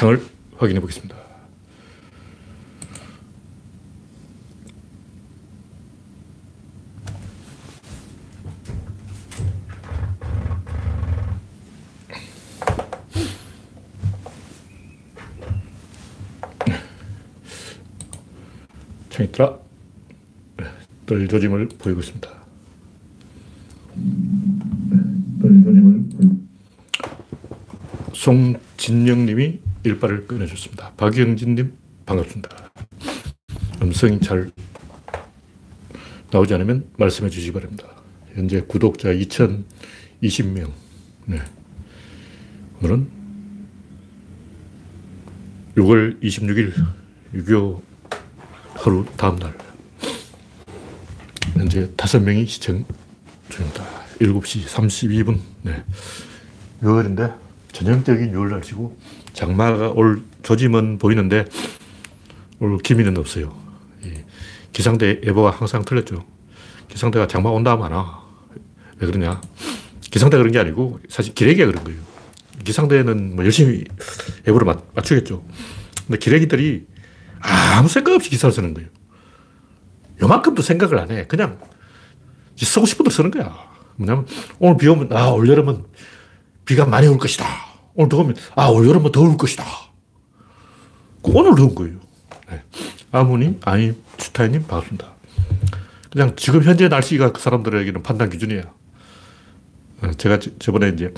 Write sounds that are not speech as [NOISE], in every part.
창을 확인해 보겠습니다. 창이 있더라. 뜰 조짐을 보이고 있습니다. 조짐을 송진영님이 일발을 꺼내줬습니다. 박영진님 반갑습니다. 음성이 잘 나오지 않으면 말씀해 주시기 바랍니다. 현재 구독자 2020명. 네. 오늘은 6월 26일 6.25 하루 다음날. 현재 5명이 시청 중입니다. 7시 32분. 네. 6월인데 전형적인 6월 날씨고 장마가 올 조짐은 보이는데 올 기미는 없어요. 기상대 예보가 항상 틀렸죠. 기상대가 장마 온다 하면. 왜 그러냐. 기상대가 그런 게 아니고 사실 기레기가 그런 거예요. 기상대는 뭐 열심히 예보를 맞, 맞추겠죠. 근데 기레기들이 아무 생각 없이 기사를 쓰는 거예요. 요만큼도 생각을 안 해. 그냥 쓰고 싶은 대로 쓰는 거야. 뭐냐면 오늘 비 오면 아, 올여름은 비가 많이 올 것이다. 오늘 더우면 아, 올 여름은 더울 것이다. 오늘 더운 거예요. 네. 아무님, 아인슈타인님 반갑습니다. 그냥 지금 현재 날씨가 그 사람들에게는 판단 기준이에요. 어, 제가 저번에 이제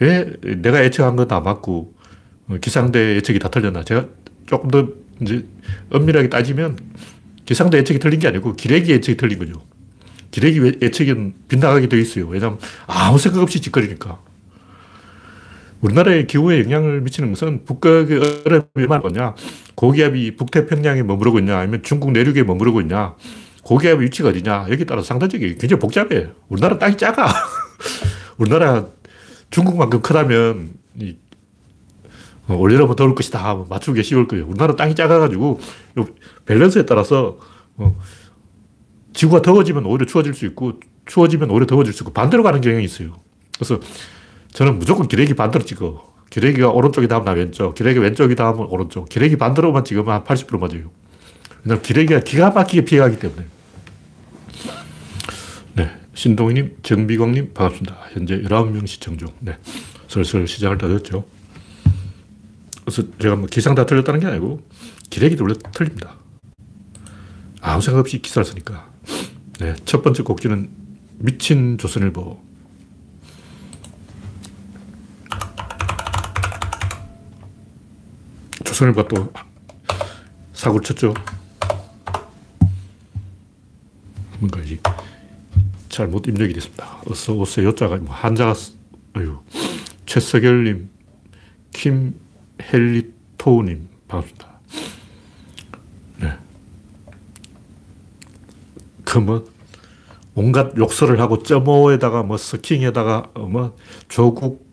왜 내가 예측한 건 다 맞고 어, 기상대 예측이 다 틀렸나. 제가 조금 더 이제 엄밀하게 따지면 기상대 예측이 틀린 게 아니고 기레기 예측이 틀린 거죠. 기레기 예측은 빗나가게 되어 있어요. 왜냐하면 아무 생각 없이 짓거리니까. 우리나라의 기후에 영향을 미치는 것은 북극의 얼음이 얼마나 거냐, 고기압이 북태평양에 머무르고 있냐, 아니면 중국 내륙에 머무르고 있냐, 고기압의 위치가 어디냐, 여기에 따라 상대적이 굉장히 복잡해. 우리나라 땅이 작아. [LAUGHS] 우리나라 중국만큼 크다면, 이, 어, 올여름은 더울 것이다. 맞추기 쉬울 거예요. 우리나라 땅이 작아가지고, 밸런스에 따라서, 어, 지구가 더워지면 오히려 추워질 수 있고, 추워지면 오히려 더워질 수 있고, 반대로 가는 경향이 있어요. 그래서 저는 무조건 기레기 반대로 찍어. 기레기가 오른쪽이다 하면 나 왼쪽, 기레기 왼쪽이다 하면 오른쪽, 기레기 반대로만 찍으면 한80% 맞아요. 왜냐면 기레기가 기가 막히게 피해가기 때문에. 네. 신동희님, 정비광님, 반갑습니다. 현재 19명 시청 중. 네. 슬슬 시작을 다 됐죠. 그래서 제가 뭐 기상 다 틀렸다는 게 아니고, 기레기도 원래 틀립니다. 아무 생각 없이 기사를 쓰니까. 네. 첫 번째 곡지는 미친 조선일보. 조선일보가 또 사고를 쳤죠. 뭔가 이 잘못 입력이 됐습니다. 어서 오세요. 자가 뭐 한자가 어유 최석열님, 김헬리토님 반갑습니다. 네. 그뭐 온갖 욕설을 하고 점오에다가 뭐 스킹에다가 뭐 조국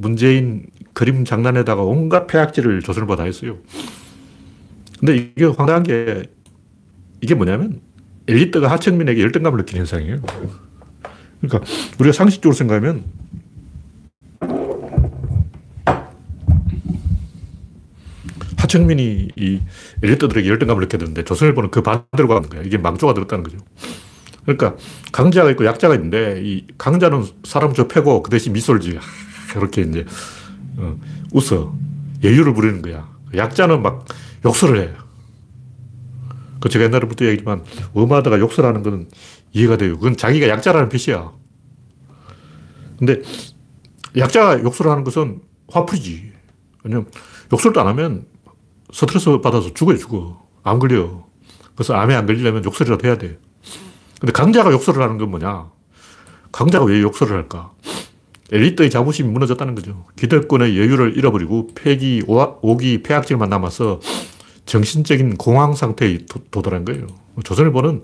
문재인 그림 장난에다가 온갖 폐악질을 조선일보가 다 했어요. 근데 이게 황당한 게 이게 뭐냐면 엘리트가 하청민에게 열등감을 느끼는 현상이에요. 그러니까 우리가 상식적으로 생각하면 하청민이 이 엘리트들에게 열등감을 느껴야 되는데 조선일보는 그 반대로 가는 거야. 이게 망조가 들었다는 거죠. 그러니까 강자가 있고 약자가 있는데 이 강자는 사람 저 패고 그 대신 미소를 지어. 이렇게 이제 어, 웃어. 예유를 부리는 거야. 약자는 막 욕설을 해요. 그 제가 옛날부터 얘기했지만 엄하다가 욕설하는 건 이해가 돼요. 그건 자기가 약자라는 뜻이야. 근데 약자가 욕설을 하는 것은 화풀이지. 왜냐면 욕설도 안 하면 스트레스 받아서 죽어요, 죽어. 안 걸려. 그래서 암에 안 걸리려면 욕설이라도 해야 돼. 근데 강자가 욕설을 하는 건 뭐냐? 강자가 왜 욕설을 할까? 엘리트의 자부심이 무너졌다는 거죠. 기득권의 여유를 잃어버리고 폐기, 오기, 폐악질만 남아서 정신적인 공황 상태에 도달한 거예요. 조선일보는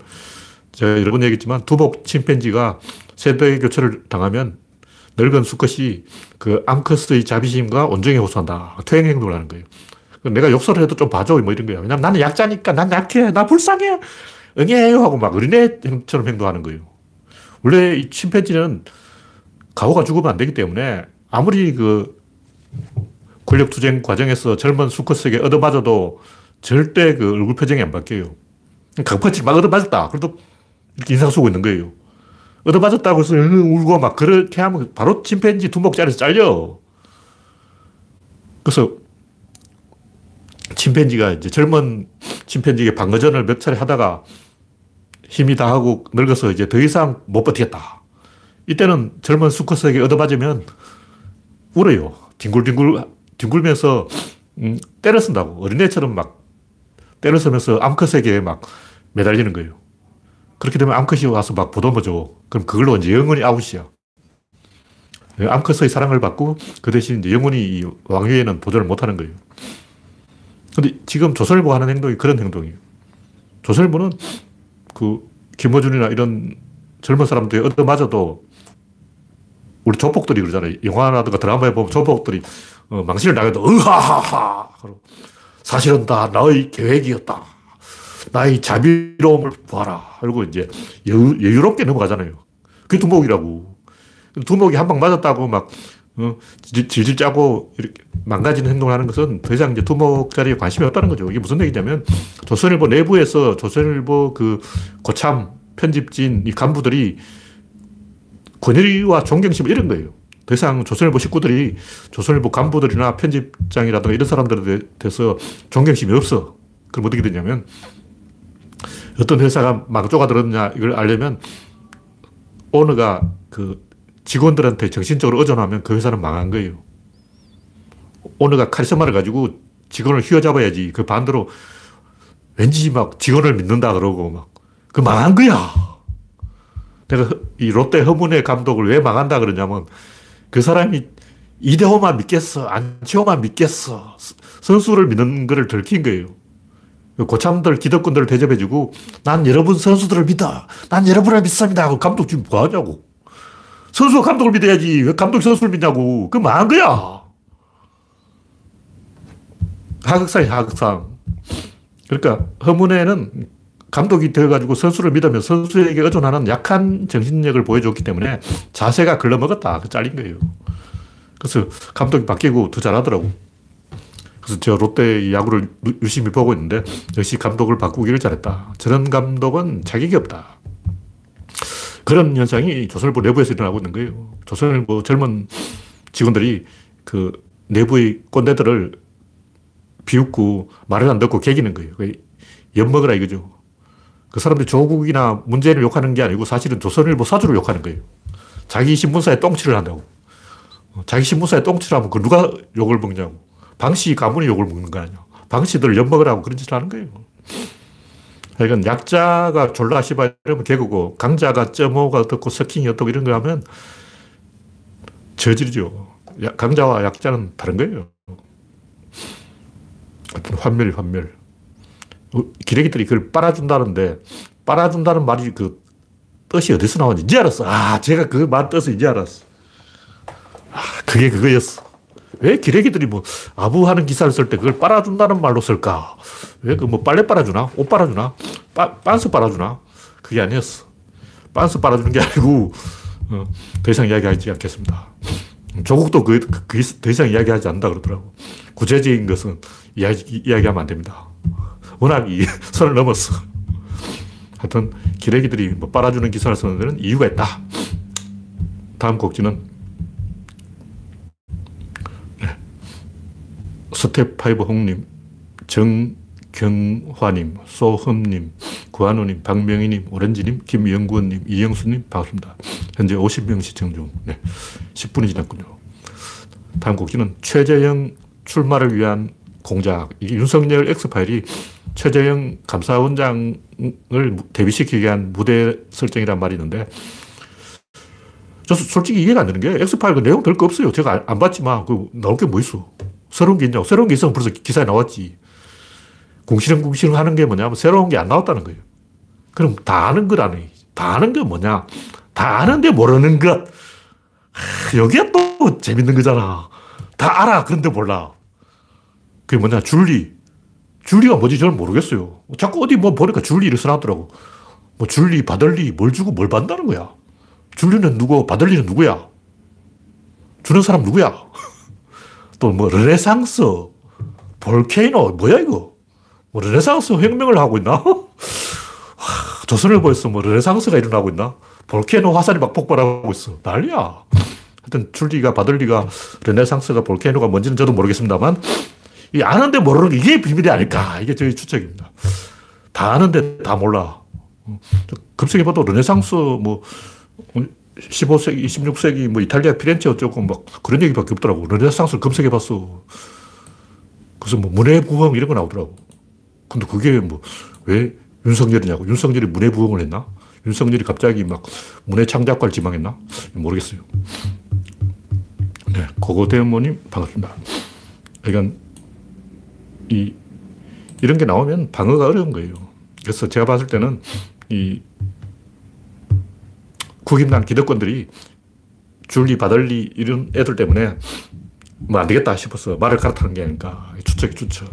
제가 여러 번 얘기했지만 두복 침팬지가 세대 교체를 당하면 늙은 수컷이 그 암컷의 자비심과 온정에 호소한다. 퇴행 행동을 하는 거예요. 내가 욕설을 해도 좀 봐줘. 뭐 이런 거예요. 왜냐면 나는 약자니까 난 약해. 나 불쌍해. 응애해요. 하고 막 어린애처럼 행동하는 거예요. 원래 이 침팬지는 가오가 죽으면 안 되기 때문에 아무리 그 권력 투쟁 과정에서 젊은 수컷에게 얻어맞아도 절대 그 얼굴 표정이 안 바뀌어요. 강펀치 막 얻어맞았다. 그래도 이렇게 인상 쓰고 있는 거예요. 얻어맞았다고 해서 울고 막 그렇게 하면 바로 침팬지 두목짜리에서 잘려. 그래서 침팬지가 이제 젊은 침팬지에게 방어전을 몇 차례 하다가 힘이 다 하고 늙어서 이제 더 이상 못 버티겠다. 이때는 젊은 수컷에게 얻어맞으면 울어요. 뒹굴뒹굴, 뒹굴면서, 음, 때려 쓴다고. 어린애처럼 막 때려 쓰면서 암컷에게 막 매달리는 거예요. 그렇게 되면 암컷이 와서 막 보듬어줘. 그럼 그걸로 이제 영원히 아웃이야. 암컷의 사랑을 받고 그 대신 이제 영원히 왕위에는 도전을 못 하는 거예요. 근데 지금 조선일보 하는 행동이 그런 행동이에요. 조선일보는 그 김어준이나 이런 젊은 사람들이 얻어맞아도 우리 조폭들이 그러잖아요. 영화라든가 드라마에 보면 조폭들이 어, 망신을 당해도 으하하하. 사실은 다 나의 계획이었다. 나의 자비로움을 보아라. 그리고 이제 여유, 여유롭게 넘어가잖아요. 그게 두목이라고. 두목이 한 방 맞았다고 막 어, 질질 짜고 이렇게 망가지는 행동을 하는 것은 더 이상 이제 두목 자리에 관심이 없다는 거죠. 이게 무슨 얘기냐면 조선일보 내부에서 조선일보 그 고참 편집진 이 간부들이 권위와 존경심 이런 거예요. 더 이상 조선일보 식구들이 조선일보 간부들이나 편집장이라든가 이런 사람들에 대해서 존경심이 없어. 그럼 어떻게 되냐면 어떤 회사가 망조가 들었냐 이걸 알려면 오너가 그 직원들한테 정신적으로 의존하면 그 회사는 망한 거예요. 오너가 카리스마를 가지고 직원을 휘어잡아야지. 그 반대로 왠지 막 직원을 믿는다 그러고 막. 그 망한 거야. 내가 이 롯데 허문의 감독을 왜 망한다 그러냐면 그 사람이 이대호만 믿겠어. 안치호만 믿겠어. 선수를 믿는 거를 들킨 거예요. 고참들, 기득권들을 대접해주고 난 여러분 선수들을 믿어. 난 여러분을 믿습니다. 그 감독 지금 뭐 하냐고. 선수가 감독을 믿어야지. 왜 감독이 선수를 믿냐고. 그 망한 거야. 하극상이 하극상. 그러니까 허문에는 감독이 되어가지고 선수를 믿으면 선수에게 의존하는 약한 정신력을 보여줬기 때문에 자세가 글러먹었다. 그 잘린 거예요. 그래서 감독이 바뀌고 더 잘하더라고. 그래서 저 롯데 야구를 유심히 보고 있는데 역시 감독을 바꾸기를 잘했다. 저런 감독은 자격이 없다. 그런 현상이 조선일보 내부에서 일어나고 있는 거예요. 조선일보 젊은 직원들이 그 내부의 꼰대들을 비웃고 말을 안 듣고 개기는 거예요. 엿먹으라 이거죠. 그 사람들이 조국이나 문재인을 욕하는 게 아니고 사실은 조선일보 사주를 욕하는 거예요. 자기 신문사에 똥칠을 한다고. 자기 신문사에 똥칠을 하면 그 누가 욕을 먹냐고. 방씨 가문이 욕을 먹는 거 아니야. 방씨들 엿먹으라고 그런 짓을 하는 거예요. 그러니까 약자가 졸라 씨바 이러면 개그고 강자가 점호가 어떻고 스킹이 어떻고 이런 거 하면 저질이죠. 강자와 약자는 다른 거예요. 환멸이 환멸. 기레기들이 그걸 빨아준다는데 빨아준다는 말이 그 뜻이 어디서 나오는지 이제 알았어. 아, 제가 그 말 뜻을 이제 알았어. 아, 그게 그거였어. 왜 기레기들이 뭐 아부하는 기사를 쓸 때 그걸 빨아준다는 말로 쓸까? 왜 그 뭐 빨래 빨아주나? 옷 빨아주나? 빠, 빤스 빨아주나? 그게 아니었어. 빤스 빨아주는 게 아니고 어, 더 이상 이야기하지 않겠습니다. 조국도 그, 그, 그, 더 이상 이야기하지 않는다 그러더라고. 구체적인 것은 이야기, 이야기하면 안 됩니다. 워낙 이 [LAUGHS] 선을 넘었어. 하여튼 기레기들이 뭐 빨아주는 기사를 쓰는 데는 이유가 있다. 다음 꼭지는 네. 스텝파이브 홍님, 정경화님, 소흠님, 구한우님, 박명희님, 오렌지님, 김영구원님, 이영수님 반갑습니다. 현재 50명 시청 중. 네. 10분이 지났군요. 다음 꼭지는 최재형 출마를 위한 공작. 윤석열 엑스파일이 최재형 감사원장을 데뷔시키기 위한 무대 설정이란 말이 있는데, 저 솔직히 이해가 안 되는 게, 엑스파일 그 내용 별 거 없어요. 제가 안 봤지만, 그 나올 게 뭐 있어. 새로운 게 있냐고. 새로운 게 있으면 벌써 기사에 나왔지. 궁시렁궁시렁 하는 게 뭐냐면, 새로운 게 안 나왔다는 거예요. 그럼 다 아는 거라네. 다 아는 게 뭐냐. 다 아는데 모르는 것. 하, 여기가 또 재밌는 거잖아. 다 알아. 그런데 몰라. 그게 뭐냐. 줄리. 줄리가 뭔지 저는 모르겠어요. 자꾸 어디 뭐 보니까 줄리를 써놨더라고. 뭐 줄리, 바들리, 뭘 주고 뭘 받는다는 거야. 줄리는 누구, 바들리는 누구야? 주는 사람 누구야? [LAUGHS] 또 뭐 르네상스, 볼케이노, 뭐야 이거? 뭐 르네상스 혁명을 하고 있나? [LAUGHS] 조선일보에서 뭐 르네상스가 일어나고 있나? 볼케이노 화산이 막 폭발하고 있어. 난리야. 하여튼 줄리가 바들리가 르네상스가 볼케이노가 뭔지는 저도 모르겠습니다만 이 아는데 모르는 게 이게 비밀이 아닐까. 이게 저희 추측입니다. 다 아는데 다 몰라. 검색해봐도 르네상스 뭐 15세기, 16세기 뭐 이탈리아 피렌체 어쩌고 막 그런 얘기밖에 없더라고. 르네상스를 검색해 봤어. 그래서 뭐 문예부흥 이런 거 나오더라고. 근데 그게 뭐 왜 윤석열이냐고. 윤석열이 문해부흥을 했나? 윤석열이 갑자기 막 문해 창작과를 지망했나? 모르겠어요. 네, 고고대모님 반갑습니다. 그러니까 이 이런 게 나오면 방어가 어려운 거예요. 그래서 제가 봤을 때는 이 국임당 기득권들이 줄리, 바들리 이런 애들 때문에 뭐 안 되겠다 싶어서 말을 갈아타는 게 아닌가. 추측이 추측.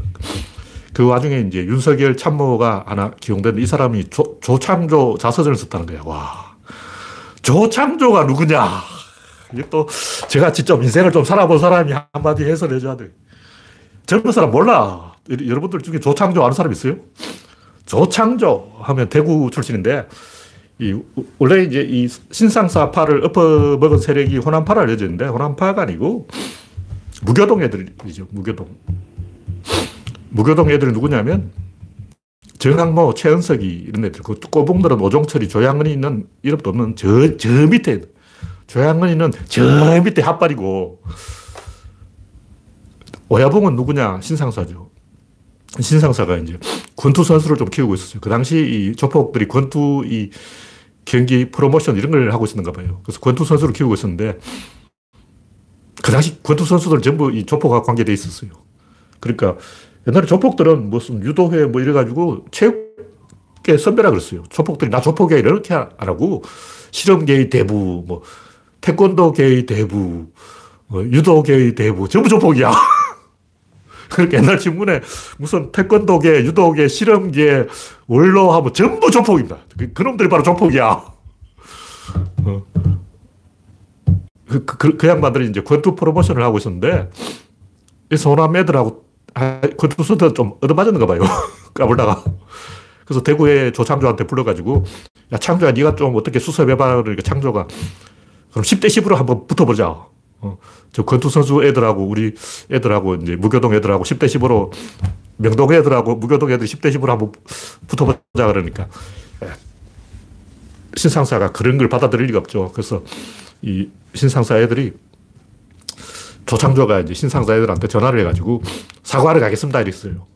그 와중에 이제 윤석열 참모가 하나 기용되는이 사람이 조, 조창조 자서전을 썼다는 거야. 와. 조창조가 누구냐. 이게 또 제가 직접 인생을 좀 살아본 사람이 한마디 해설해줘야 돼. 젊은 사람 몰라. 여러분들 중에 조창조 아는 사람 있어요? 조창조 하면 대구 출신인데 이, 원래 이제 이 신상사파를 엎어먹은 세력이 호남파라 알려져 있는데, 호남파가 아니고, 무교동 애들이죠, 무교동. 무교동 애들이 누구냐면, 정학모, 최은석이 이런 애들, 그 꼬봉들은 오종철이, 조양은이 있는 이름도 없는 저, 저 밑에, 조양은이는 저 밑에 핫발이고, 오야봉은 누구냐? 신상사죠. 신상사가 이제 권투 선수를 좀 키우고 있었어요. 그 당시 이 조폭들이 권투 이 경기 프로모션 이런 걸 하고 있었는가 봐요. 그래서 권투 선수를 키우고 있었는데 그 당시 권투 선수들 전부 이 조폭과 관계돼 있었어요. 그러니까 옛날에 조폭들은 무슨 유도회 뭐 이래가지고 체육계 선배라 그랬어요. 조폭들이 나 조폭이야 이렇게 안 하고 실험계의 대부, 뭐 태권도계의 대부, 뭐 유도계의 대부 전부 조폭이야. [LAUGHS] 그렇게 옛날 신문에 무슨 태권도계, 유도계, 실험계, 원로하고 전부 조폭입니다. 그, 그놈들이 바로 조폭이야. 어. 그, 그, 그, 양반들이 이제 권투 프로모션을 하고 있었는데, 이 소남 애들하고 아, 권투 선수 좀 얻어맞았는가 봐요. [LAUGHS] 까불다가. 그래서 대구에 조창조한테 불러가지고, 야, 창조야, 네가 좀 어떻게 수습해봐. 그러니까 창조가, 그럼 10대 10으로 한번 붙어보자. 어, 저 권투 선수 애들하고 우리 애들하고 이제 무교동 애들하고 10대 10으로 명동 애들하고 무교동 애들 10대 10으로 한번 붙어보자 그러니까 예. 신상사가 그런 걸 받아들일 리가 없죠. 그래서 이 신상사 애들이 조창조가 이제 신상사 애들한테 전화를 해가지고 사과를 가겠습니다 이랬어요.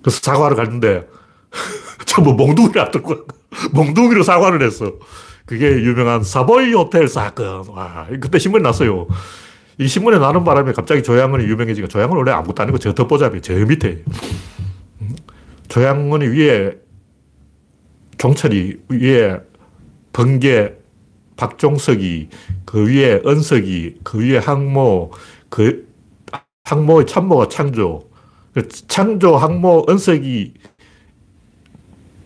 그래서 사과를 갔는데 [LAUGHS] 전부 몽둥이를 안 들고 몽둥이로 사과를 했어. 그게 유명한 사보이 호텔 사건. 와, 그때 신문에 났어요. 이 신문에 나는 바람에 갑자기 조양은이 유명해지니까 조양은 원래 아무것도 아니고 저 덮보잡이 저 밑에. 조양은이 위에 종철이 위에 번개 박종석이 그 위에 은석이 그 위에 항모 그 항모의 참모가 창조 창조 항모 은석이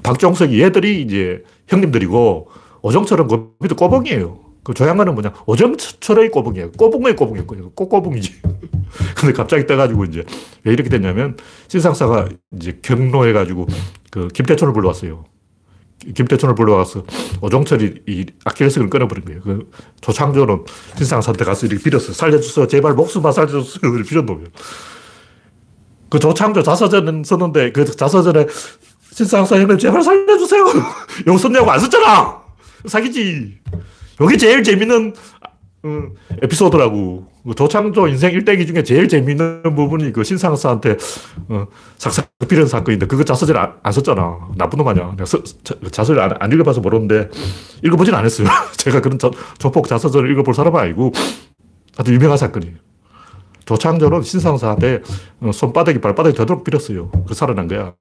박종석이 얘들이 이제 형님들이고 오정철은 그 밑에 꼬봉이에요. 그 조양만은 뭐냐? 오정철의 꼬봉이에요. 꼬봉의 꼬봉이었거든요. 꼬꼬봉이지. [LAUGHS] 근데 갑자기 떠가지고 이제 왜 이렇게 됐냐면 신상사가 이제 경로해가지고 그 김태촌을 불러왔어요. 김태촌을 불러와서 오종철이 이 아킬레스건을 끊어버린 거예요. 그 조창조는 신상사한테 가서 이렇게 빌었어요. 살려주세요. 제발 목숨만 살려주세요. 빌은 놈이에요. 그 조창조 자서전 썼는데 그 자서전에 신상사 형님 제발 살려주세요. [LAUGHS] 용 썼냐고 안 썼잖아. 사기지. 여기 제일 재밌는 어, 에피소드라고. 그 조창조 인생 일대기 중에 제일 재밌는 부분이 그 신상사한테 어, 삭삭 비는 사건인데 그거 자서전 안, 안 썼잖아. 나쁜 놈 아니야. 내가 서, 자, 서전 안, 안, 읽어봐서 모르는데 읽어보진 않았어요. [LAUGHS] 제가 그런 저, 조폭 자서전을 읽어볼 사람은 아니고 아주 유명한 사건이에요. 조창조는 신상사한테 어, 손바닥이 발바닥이 되도록 빌었어요. 그 살아난 거야.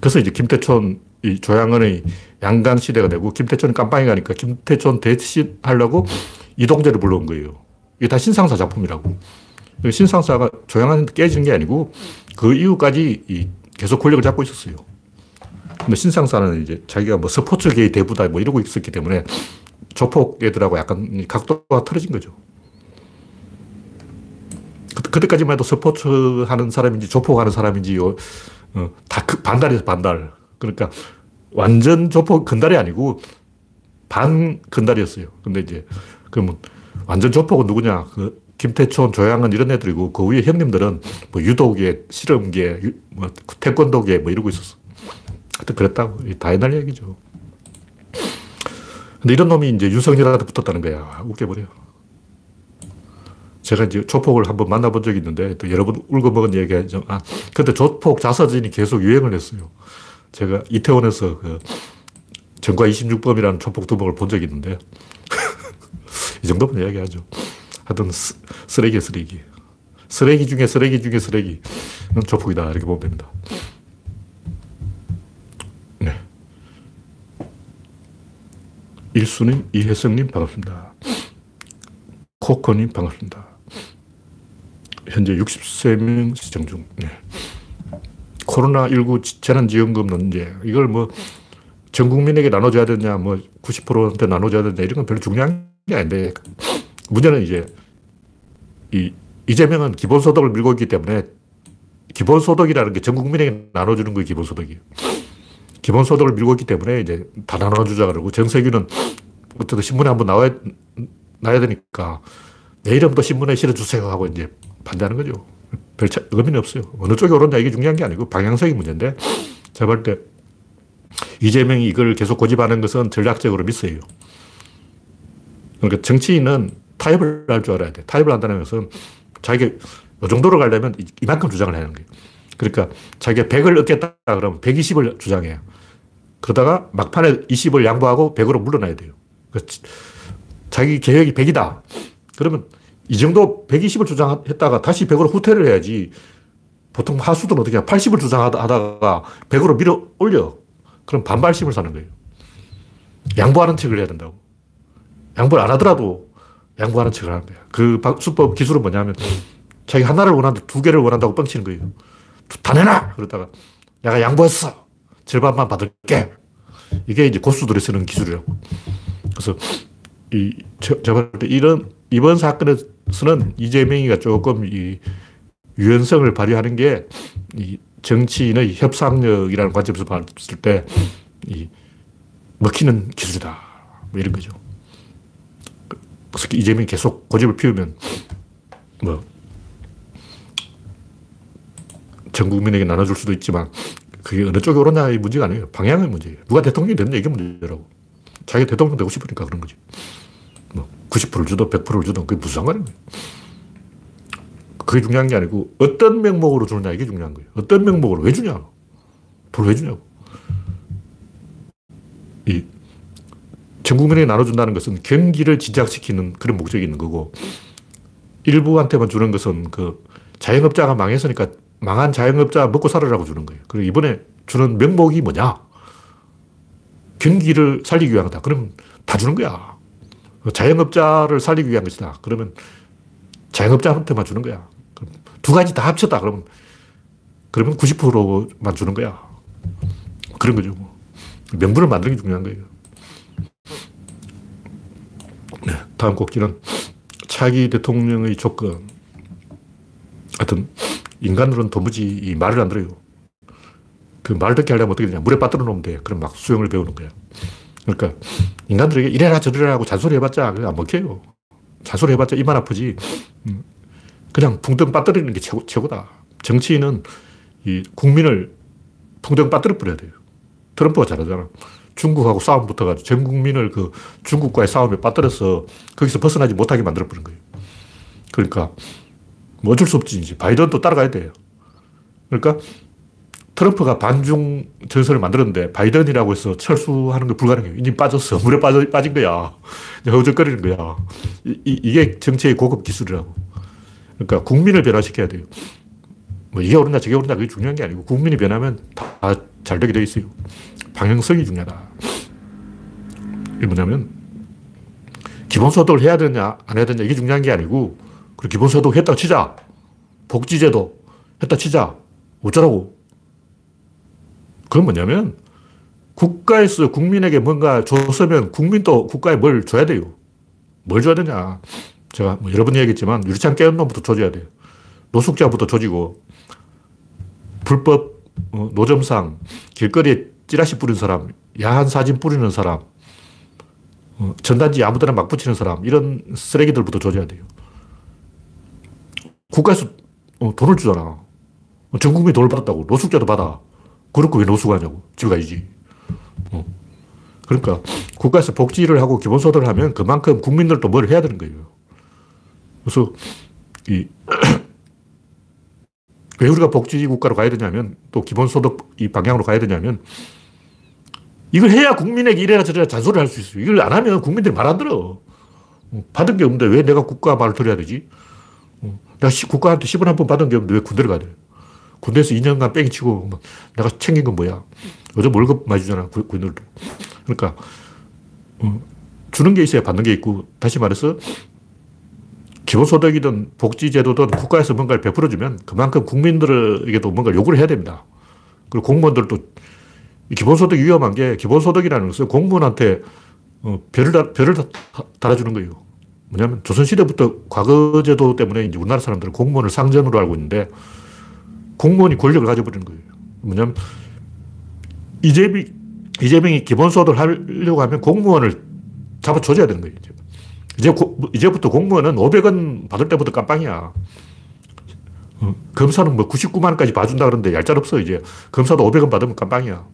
그래서 이제 김태촌, 이 조양은의 양간 시대가 되고 김태촌이 깜빵이 가니까 김태촌 대신하려고 이동재를 불러온 거예요. 이게 다 신상사 작품이라고. 신상사가 조양한테 깨지는 게 아니고 그 이후까지 계속 권력을 잡고 있었어요. 근데 신상사는 이제 자기가 뭐 스포츠계의 대부다 뭐 이러고 있었기 때문에 조폭 애들하고 약간 각도가 틀어진 거죠. 그때까지만 해도 스포츠 하는 사람인지 조폭 하는 사람인지, 어, 다 그 반달이에요, 반달. 그러니까 완전 조폭 근달이 아니고 반 근달이었어요. 근데 이제, 그러면 완전 조폭은 누구냐? 그 김태촌, 조양은 이런 애들이고 그 위에 형님들은 뭐 유도계, 실험계, 유, 뭐 태권도계 뭐 이러고 있었어. 하여튼 그랬다고. 다 옛날 얘기죠. 근데 이런 놈이 이제 윤석열한테 붙었다는 거야. 웃겨버려. 제가 이제 조폭을 한번 만나본 적이 있는데 또 여러 번 울고 먹은 얘기죠. 아, 근데 조폭 자서전이 계속 유행을 했어요. 제가 이태원에서 그 전과 26범이라는 조폭 두목을 본 적이 있는데 [LAUGHS] 이 정도면 이야기하죠. 하여튼 쓰레기 쓰레기. 쓰레기 중에 쓰레기 중에 쓰레기. 조폭이다. 이렇게 보면 됩니다. 네. 일수님, 이혜성님 반갑습니다. 코코님 반갑습니다. 현재 60세명 시청 중. 네. 코로나19 재난지원금 논제. 이걸 뭐 전 국민에게 나눠줘야 되냐, 뭐 90%한테 나눠줘야 되냐, 이런 건 별로 중요한 게 아닌데 문제는 이제 이 이재명은 기본소득을 밀고 있기 때문에 기본소득이라는 게 전 국민에게 나눠주는 거예요, 기본소득이. 기본소득을 밀고 있기 때문에 이제 다 나눠주자 그러고 정세균은 어쨌든 신문에 한번 나와야, 나야 되니까 내 이름도 신문에 실어주세요 하고 이제 반대하는 거죠. 별 차, 의미는 없어요. 어느 쪽이 옳았냐 이게 중요한 게 아니고 방향성이 문제인데 제가 볼 때 이재명이 이걸 계속 고집하는 것은 전략적으로 미스예요. 그러니까 정치인은 타협을 할 줄 알아야 돼. 타협을 한다는 것은 자기가 이 정도로 가려면 이만큼 주장을 하는 거예요. 그러니까 자기가 100을 얻겠다 그러면 120을 주장해요. 그러다가 막판에 20을 양보하고 100으로 물러나야 돼요. 그러니까 자기 계획이 100이다. 그러면 이 정도 120을 주장했다가 다시 100으로 후퇴를 해야지. 보통 하수들은 어떻게 80을 주장하다가 100으로 밀어 올려. 그럼 반발심을 사는 거예요. 양보하는 척을 해야 된다고. 양보를 안 하더라도 양보하는 척을 하는 거야. 그 수법 기술은 뭐냐면 자기 하나를 원하는데 두 개를 원한다고 뻥치는 거예요. 다 내놔! 그러다가 내가 양보했어. 절반만 받을게. 이게 이제 고수들이 쓰는 기술이라고. 그래서 이, 제가 볼 때 이런, 이번 사건에서 는 이재명이가 조금 이 유연성을 발휘하는 게 이 정치인의 협상력이라는 관점에서 봤을 때 이 먹히는 기술이다. 뭐 이런 거죠. 그래서 이재명이 계속 고집을 피우면 뭐 전 국민에게 나눠줄 수도 있지만 그게 어느 쪽이 옳았냐의 문제가 아니에요. 방향의 문제예요. 누가 대통령이 됐냐 이게 문제라고. 자기가 대통령 되고 싶으니까 그런 거지. 뭐 90%를 주든 100%를 주든 그게 무슨 상관이에요. 그게 중요한 게 아니고 어떤 명목으로 주느냐 이게 중요한 거예요. 어떤 명목으로 왜 주냐. 돈왜 주냐고. 이 전 국민에게 나눠준다는 것은 경기를 지작시키는 그런 목적이 있는 거고 일부한테만 주는 것은 그 자영업자가 망했으니까 망한 자영업자 먹고 살으라고 주는 거예요. 그리고 이번에 주는 명목이 뭐냐? 경기를 살리기 위한 거다. 그러면 다 주는 거야. 자영업자를 살리기 위한 것이다. 그러면 자영업자한테만 주는 거야. 두 가지 다 합쳤다. 그러면, 그러면 90%만 주는 거야. 그런 거죠. 뭐. 명분을 만드는 게 중요한 거예요. 네, 다음 곡지는 차기 대통령의 조건. 하여튼, 인간들은 도무지 말을 안 들어요. 그 말 듣게 하려면 어떻게 되냐. 물에 빠뜨려 놓으면 돼. 그럼 막 수영을 배우는 거야. 그러니까 인간들에게 이래라 저래라 하고 잔소리 해봤자 안 먹혀요. 잔소리 해봤자 이만 아프지. 음. 그냥 붕덩 빠뜨리는 게 최고, 최고다. 정치인은 이 국민을 붕덩 빠뜨려 버려야 돼요. 트럼프가 잘하잖아. 중국하고 싸움 붙어가지고 전 국민을 그 중국과의 싸움에 빠뜨려서 거기서 벗어나지 못하게 만들어버린 거예요. 그러니까 뭐 어쩔 수 없지. 이제 바이든도 따라가야 돼요. 그러니까 트럼프가 반중 전선을 만들었는데 바이든이라고 해서 철수하는 거 불가능해요. 이미 빠졌어. [LAUGHS] 물에 빠져, 빠진 거야. 허우적거리는 거야. 이, 이게 정치의 고급 기술이라고. 그러니까 국민을 변화시켜야 돼요. 뭐 이게 옳으냐 저게 옳으냐 그게 중요한 게 아니고 국민이 변하면 다 잘 되게 돼 있어요. 방향성이 중요하다. 이게 뭐냐면 기본소득을 해야 되냐 안 해야 되냐 이게 중요한 게 아니고 그리고 기본소득 했다 치자. 복지제도 했다 치자. 어쩌라고. 그건 뭐냐면 국가에서 국민에게 뭔가 줬으면 국민도 국가에 뭘 줘야 돼요. 뭘 줘야 되냐. 제가 뭐 여러 번 얘기했지만 유리창 깨는 놈부터 줘줘야 돼요. 노숙자부터 조지고, 불법 어, 노점상, 길거리에 찌라시 뿌리는 사람, 야한 사진 뿌리는 사람, 어, 전단지 아무데나 막 붙이는 사람, 이런 쓰레기들부터 조져야 돼요. 국가에서 어, 돈을 주잖아. 전 국민이 돈을 받았다고. 노숙자도 받아. 그렇고 왜 노숙하냐고. 집에 가야지. 어. 그러니까 국가에서 복지를 하고 기본소득을 하면 그만큼 국민들도 뭘 해야 되는 거예요. 그래서 이, [CLEARS THROAT] 왜 우리가 복지 국가로 가야 되냐면 또 기본소득 이 방향으로 가야 되냐면 이걸 해야 국민에게 이래라 저래라 잔소리를 할 수 있어요. 이걸 안 하면 국민들이 말 안 들어. 어, 받은 게 없는데 왜 내가 국가 말을 들어야 되지? 어, 내가 국가한테 10원 한 번 받은 게 없는데 왜 군대를 가야 돼? 군대에서 2년간 뺑이 치고 내가 챙긴 건 뭐야? 요즘 월급 많이 주잖아, 군인들도. 그러니까, 어, 주는 게 있어야 받는 게 있고, 다시 말해서, 기본소득이든 복지제도든 국가에서 뭔가를 베풀어주면 그만큼 국민들에게도 뭔가를 요구를 해야 됩니다. 그리고 공무원들도 기본소득이 위험한 게 기본소득이라는 것은 공무원한테 어, 별을, 다, 별을 다, 달아주는 거예요. 뭐냐면 조선시대부터 과거제도 때문에 이제 우리나라 사람들은 공무원을 상전으로 알고 있는데 공무원이 권력을 가져버리는 거예요. 뭐냐면 이재명, 이재명이 기본소득을 하려고 하면 공무원을 잡아줘야 되는 거예요. 이제, 고, 이제부터 공무원은 500원 받을 때부터 깜빵이야. 어, 검사는 뭐 99만 원까지 봐준다 그러는데 얄짤 없어, 이제. 검사도 500원 받으면 깜빵이야.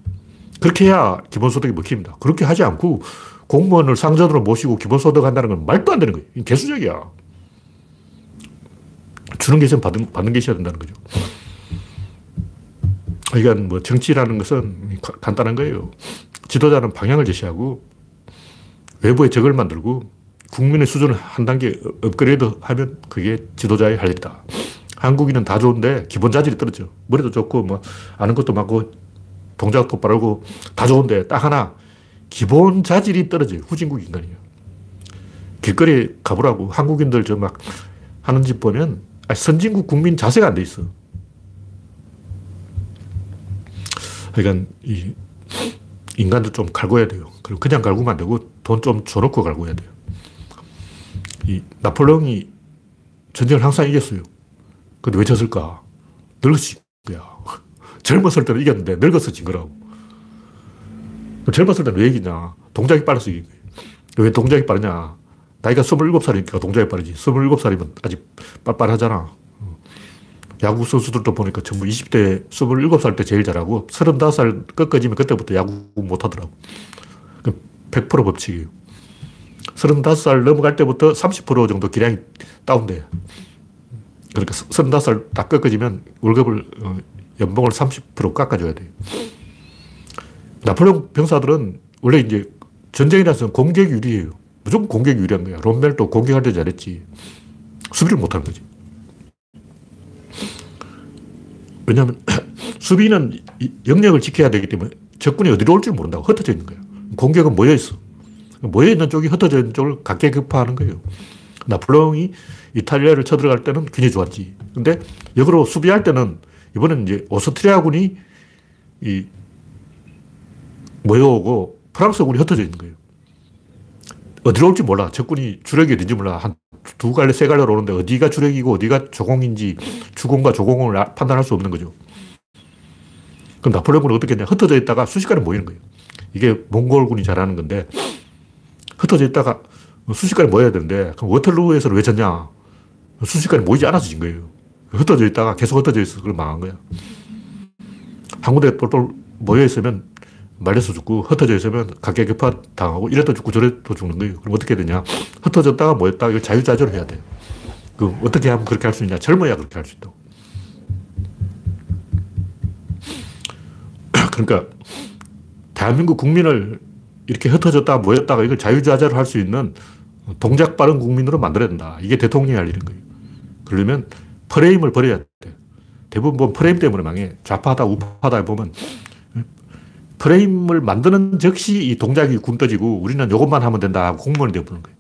그렇게 해야 기본소득이 먹힙니다. 그렇게 하지 않고 공무원을 상전으로 모시고 기본소득 한다는 건 말도 안 되는 거예요. 개수적이야. 주는 게 있으면 받는, 받는 게 있어야 된다는 거죠. 그러니까 뭐 정치라는 것은 간단한 거예요. 지도자는 방향을 제시하고 외부에 적을 만들고 국민의 수준을 한 단계 업그레이드 하면 그게 지도자의 할 일이다. 한국인은 다 좋은데 기본 자질이 떨어져. 머리도 좋고 뭐 아는 것도 많고 동작도 빠르고 다 좋은데 딱 하나 기본 자질이 떨어져요. 후진국 인간이에요. 길거리에 가보라고 한국인들 저 막 하는 짓 보면 선진국 국민 자세가 안 돼 있어. 그러니까 이 인간도 좀 갈고야 돼요. 그리고 그냥 갈구면 안 되고 돈 좀 줘놓고 갈고야 돼요. 이 나폴레옹이 전쟁을 항상 이겼어요. 근데 왜 졌을까? 늙었을 거야. [LAUGHS] 젊었을 때는 이겼는데 늙어서 진 거라고. 젊었을 때는 왜 이기냐? 동작이 빨라서 이긴 거예요. 왜 동작이 빠르냐? 나이가 27살이니까 동작이 빠르지. 27살이면 아직 빨빨하잖아. 야구 선수들도 보니까 전부 20대, 27살 때 제일 잘하고 35살 꺾어지면 그때부터 야구 못하더라고. 100% 법칙이에요. 35살 넘어갈 때부터 30% 정도 기량이 다운돼. 그러니까 35살 딱 꺾어지면 월급을, 어, 연봉을 30% 깎아줘야 돼요. 나폴레옹 병사들은 원래 이제 전쟁이라서 공격 유리예요. 무조건 공격 유리한 거야. 롬멜도 공격할 때 잘했지. 수비를 못하는 거지. 왜냐하면 [CLEARS THROAT] 수비는 영역을 지켜야 되기 때문에 적군이 어디로 올지 모른다고 흩어져 있는 거예요. 공격은 모여 있어. 모여 있는 쪽이 흩어져 있는 쪽을 각계격파하는 거예요. 나폴레옹이 이탈리아를 쳐들어갈 때는 굉장히 좋았지. 근데 역으로 수비할 때는 이번엔 이제 오스트리아군이 이 모여오고 프랑스군이 흩어져 있는 거예요. 어디로 올지 몰라. 적군이 주력이 어딘지 몰라. 한 두 갈래, 세 갈래로 오는데 어디가 주력이고 어디가 조공인지 주공과 조공을 아, 판단할 수 없는 거죠. 그럼 나폴레옹은 어떻게 했냐. 흩어져 있다가 순식간에 모이는 거예요. 이게 몽골군이 잘하는 건데 흩어져 있다가 순식간에 모여야 되는데 그럼 워털루에서는 왜 졌냐. 순식간에 모이지 않아서 진 거예요. 흩어져 있다가 계속 흩어져 있어서 그걸 망한 거야. 한 군데 똘똘 모여 있으면 말려서 죽고 흩어져 있으면 각계격파 당하고 이래도 죽고 저래도 죽는 거예요. 그럼 어떻게 되냐. 흩어졌다가 모였다가 이걸 자유자재로 해야 돼요. 그 어떻게 하면 그렇게 할 수 있냐. 젊어야 그렇게 할 수 있다고. [CLEARS THROAT] 그러니까 대한민국 국민을 이렇게 흩어졌다가 모였다가 이걸 자유자재로 할 수 있는 동작 빠른 국민으로 만들어야 된다. 이게 대통령이 할 일인 거예요. 그러려면 프레임을 버려야 돼. 대부분 프레임 때문에 망해. 좌파다, 우파다 보면 프레임을 만드는 즉시 이 동작이 굼떠지고 우리는 이것만 하면 된다 하고 공무원이 되어버는 거예요.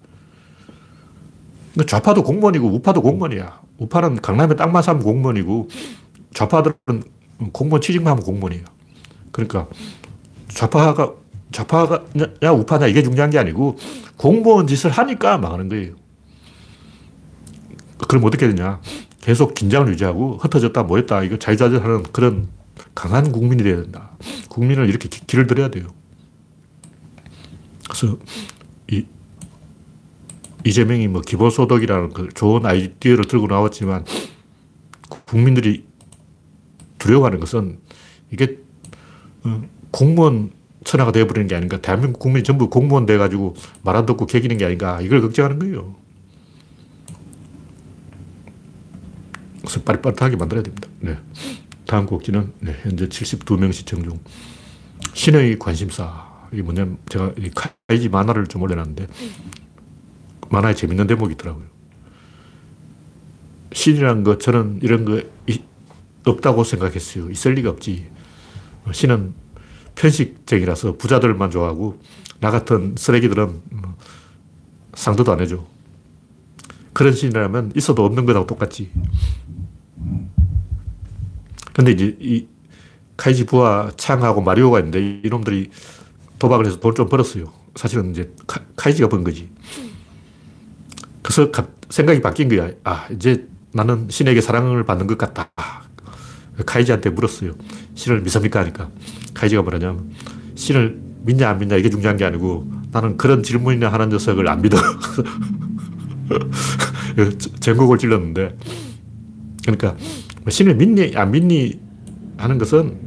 그러니까 좌파도 공무원이고 우파도 공무원이야. 우파는 강남에 땅만 사면 공무원이고 좌파들은 공무원 취직만 하면 공무원이에요. 그러니까 좌파가 좌파냐 우파냐 이게 중요한 게 아니고 공무원 짓을 하니까 망하는 거예요. 그럼 어떻게 되냐. 계속 긴장을 유지하고 흩어졌다 모였다 이거 자유자재하는 그런 강한 국민이 되어야 된다. 국민을 이렇게 길을 들여야 돼요. 그래서 이 이재명이 뭐 기본소득이라는 그 좋은 아이디어를 들고 나왔지만 국민들이 두려워하는 것은 이게 어, 공무원 천하가 되어버리는 게 아닌가. 대한민국 국민이 전부 공무원 돼가지고 말 안 듣고 개기는 게 아닌가. 이걸 걱정하는 거예요. 그래서 빠릿빠릿하게 만들어야 됩니다. 네. 다음 곡지는 네, 현재 72명 시청 중 신의 관심사. 이게 뭐냐면 제가 이 카이지 만화를 좀 올려놨는데 만화에 재밌는 대목이 있더라고요. 신이라는 거 저는 이런 거 없다고 생각했어요. 있을 리가 없지. 신은 편식쟁이라서 부자들만 좋아하고 나 같은 쓰레기들은 상도도 안 해줘. 그런 신이라면 있어도 없는 거하고 똑같지. 근데 이제 이 카이지 부와 창하고 마리오가 있는데 이놈들이 도박을 해서 돈좀 벌었어요. 사실은 이제 카, 이지가 번 거지. 그래서 생각이 바뀐 거야. 아, 이제 나는 신에게 사랑을 받는 것 같다. 카이지한테 물었어요. 신을 믿습니까? 하니까. 카이지가 뭐냐면, 신을 믿냐 안 믿냐 이게 중요한 게 아니고 나는 그런 질문이나 하는 녀석을 안 믿어. [LAUGHS] 전국을 찔렀는데. 그러니까 신을 믿니 안 믿니 하는 것은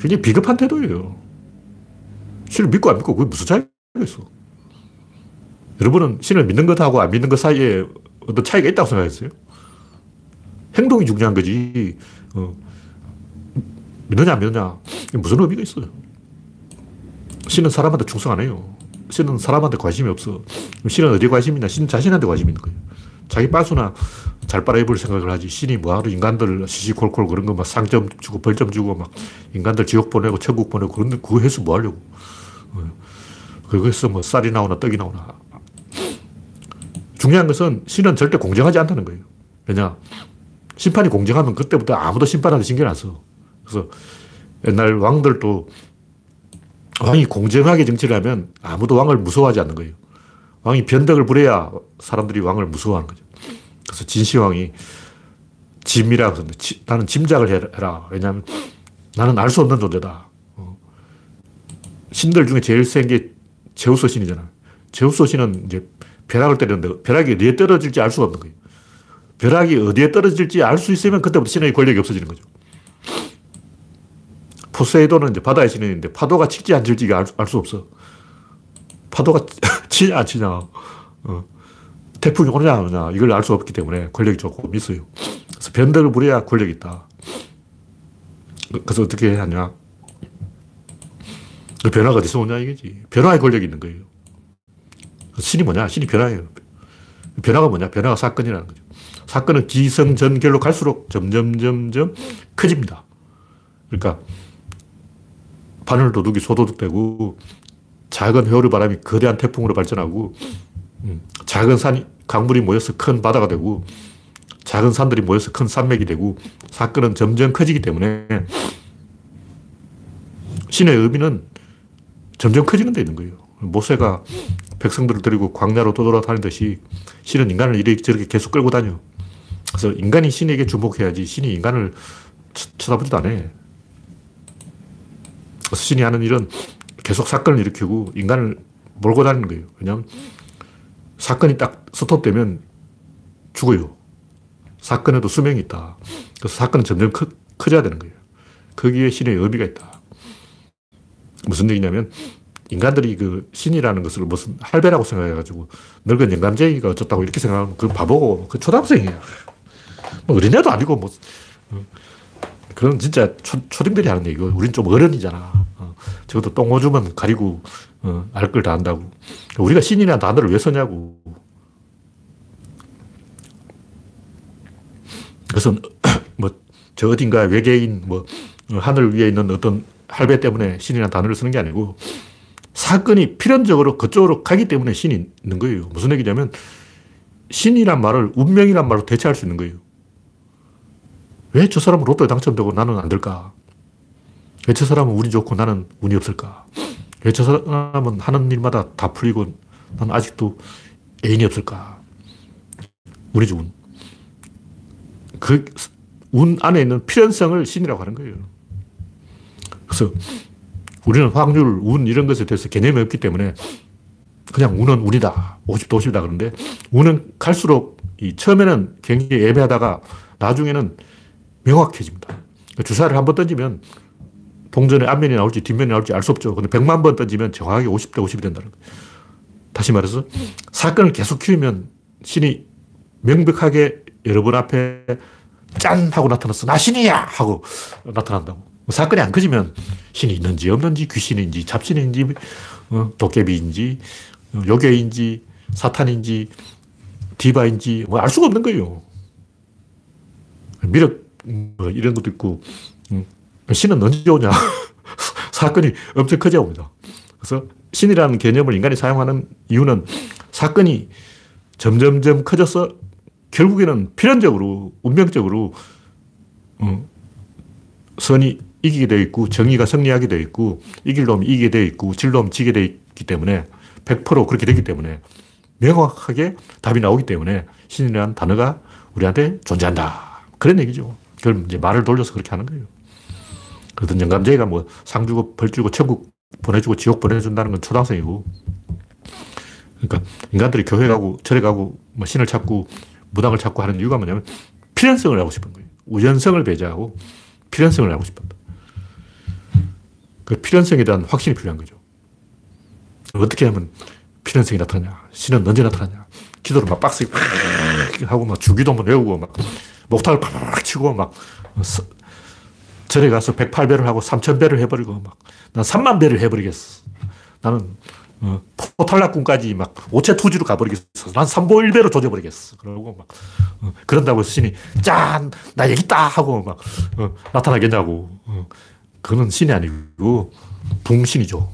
굉장히 비겁한 태도예요. 신을 믿고 안 믿고 그게 무슨 차이가 있어. 여러분은 신을 믿는 것하고 안 믿는 것 사이에 어떤 차이가 있다고 생각했어요? 행동이 중요한 거지. 어. 믿느냐 안 믿느냐 무슨 의미가 있어요. 신은 사람한테 충성 안 해요. 신은 사람한테 관심이 없어. 신은 어디에 관심이 있냐? 신 자신한테 관심이 있는 거예요. 자기 빤수나 잘 빨아입을 생각을 하지. 신이 뭐하러 인간들 시시콜콜 그런 거 막 상점 주고 벌점 주고 막 인간들 지옥 보내고 천국 보내고 그런 그거 해서 뭐 하려고. 어. 그거에서 뭐 쌀이 나오나 떡이 나오나. 중요한 것은 신은 절대 공정하지 않다는 거예요. 왜냐? 심판이 공정하면 그때부터 아무도 심판하는 신경 안 써. 그래서 옛날 왕들도 왕이 공정하게 정치를 하면 아무도 왕을 무서워하지 않는 거예요. 왕이 변덕을 부려야 사람들이 왕을 무서워하는 거죠. 그래서 진시황이 짐이라고 했는데 나는 짐작을 해라. 왜냐하면 나는 알 수 없는 존재다. 어. 신들 중에 제일 센 게 제우스 신이잖아. 제우스 신은 이제 벼락을 때렸는데 벼락이 어디에 떨어질지 알 수가 없는 거예요. 벼락이 어디에 떨어질지 알 수 있으면 그때부터 신의 권력이 없어지는 거죠. 포세이돈은 이제 바다의 신인데 파도가 칠지 안 칠지가 알 수 없어. 파도가 [LAUGHS] 치냐 안 치냐, 어. 태풍이 오느냐 안 오느냐 이걸 알 수 없기 때문에 권력이 조금 있어요. 그래서 변덕을 부려야 권력이 있다. 그래서 어떻게 하냐. 그 변화가 어디서 오냐 이거지. 변화의 권력이 있는 거예요. 신이 뭐냐? 신이 변화예요. 변화가 뭐냐? 변화가 사건이라는 거죠. 사건은 기성전결로 갈수록 점점, 점점 커집니다. 그러니까 바늘 도둑이 소도둑 되고 작은 회오리 바람이 거대한 태풍으로 발전하고 음, 작은 산이 강물이 모여서 큰 바다가 되고 작은 산들이 모여서 큰 산맥이 되고 사건은 점점 커지기 때문에 신의 의미는 점점 커지는 데 있는 거예요. 모세가 백성들을 데리고 광야로 돌아다니듯이 신은 인간을 이렇게 계속 끌고 다녀. 그래서 인간이 신에게 주목해야지 신이 인간을 쳐다보지도 않아. 그래서 신이 하는 일은 계속 사건을 일으키고 인간을 몰고 다니는 거예요. 왜냐하면 사건이 딱 스톱되면 죽어요. 사건에도 수명이 있다. 그래서 사건은 점점 커, 커져야 되는 거예요. 거기에 신의 의미가 있다. 무슨 얘기냐면 인간들이 그 신이라는 것을 무슨 할배라고 생각해가지고 늙은 영감쟁이가 어쩌다고 이렇게 생각하면 그 바보고 그 초등학생이야. 뭐 어린애도 아니고 뭐 어. 그건 진짜 초, 초딩들이 하는 얘기고 우린 좀 어른이잖아. 어. 적어도 똥 오주면 가리고 어, 알걸 다 한다고. 우리가 신이라는 단어를 왜 쓰냐고. 그것은 뭐저 어딘가 외계인 뭐 하늘 위에 있는 어떤 할배 때문에 신이라는 단어를 쓰는 게 아니고 사건이 필연적으로 그쪽으로 가기 때문에 신이 있는 거예요. 무슨 얘기냐면 신이란 말을 운명이란 말로 대체할 수 있는 거예요. 왜 저 사람은 로또에 당첨되고 나는 안 될까? 왜저 사람은 운이 좋고 나는 운이 없을까? 왜저 사람은 하는 일마다 다 풀리고 나는 아직도 애인이 없을까? 운이 좋은. 그운 안에 있는 필연성을 신이라고 하는 거예요. 그래서 우리는 확률, 운 이런 것에 대해서 개념이 없기 때문에 그냥 운은 운이다. 50도 50이다. 그런데 운은 갈수록 이 처음에는 굉장히 애매하다가 나중에는 명확해집니다. 주사를 한번 던지면 동전의 앞면이 나올지 뒷면이 나올지 알 수 없죠. 근데 100만 번 던지면 정확하게 50대 50이 된다는 거예요. 다시 말해서 사건을 계속 키우면 신이 명백하게 여러분 앞에 짠! 하고 나타났어. 나 신이야! 하고 나타난다고. 사건이 안 커지면 신이 있는지 없는지 귀신인지 잡신인지 어, 도깨비인지 어, 요괴인지 사탄인지 디바인지 뭐 알 수가 없는 거예요. 미륵 뭐 이런 것도 있고 음, 신은 언제 오냐 [LAUGHS] 사건이 엄청 커져 옵니다. 그래서 신이라는 개념을 인간이 사용하는 이유는 사건이 점점점 커져서 결국에는 필연적으로 운명적으로 어, 선이 이기게 되어 있고 정의가 승리하게 되어 있고 이길 놈이 이기게 되어 있고 질 놈이 지게 되어 있기 때문에 100% 그렇게 되기 때문에 명확하게 답이 나오기 때문에 신이라는 단어가 우리한테 존재한다. 그런 얘기죠. 그걸 이제 말을 돌려서 그렇게 하는 거예요. 그러던 영감제가 뭐 상 주고 벌 주고 천국 보내주고 지옥 보내준다는 건 초등학생이고. 그러니까 인간들이 교회 가고 절에 가고 뭐 신을 찾고 무당을 찾고 하는 이유가 뭐냐면 필연성을 하고 싶은 거예요. 우연성을 배제하고 필연성을 하고 싶다. 그 필연성에 대한 확신이 필요한 거죠. 어떻게 하면 필연성이 나타나냐? 신은 언제 나타나냐? 기도를 막 빡세게 하고 막 주기도 한번 외우고 막 목탁을 팍 치고 막 절에 가서 108배를 하고 3000배를 해버리고 막 난 3만 배를 해버리겠어. 나는 어, 포탈락군까지 막 오체 투지로 가버리겠어. 난 3보 1배로 조져버리겠어. 그러고 막 어, 그런다고 신이 짠! 나 여기 있다! 하고 막 어, 나타나겠냐고. 어, 그거는 신이 아니고 붕신이죠.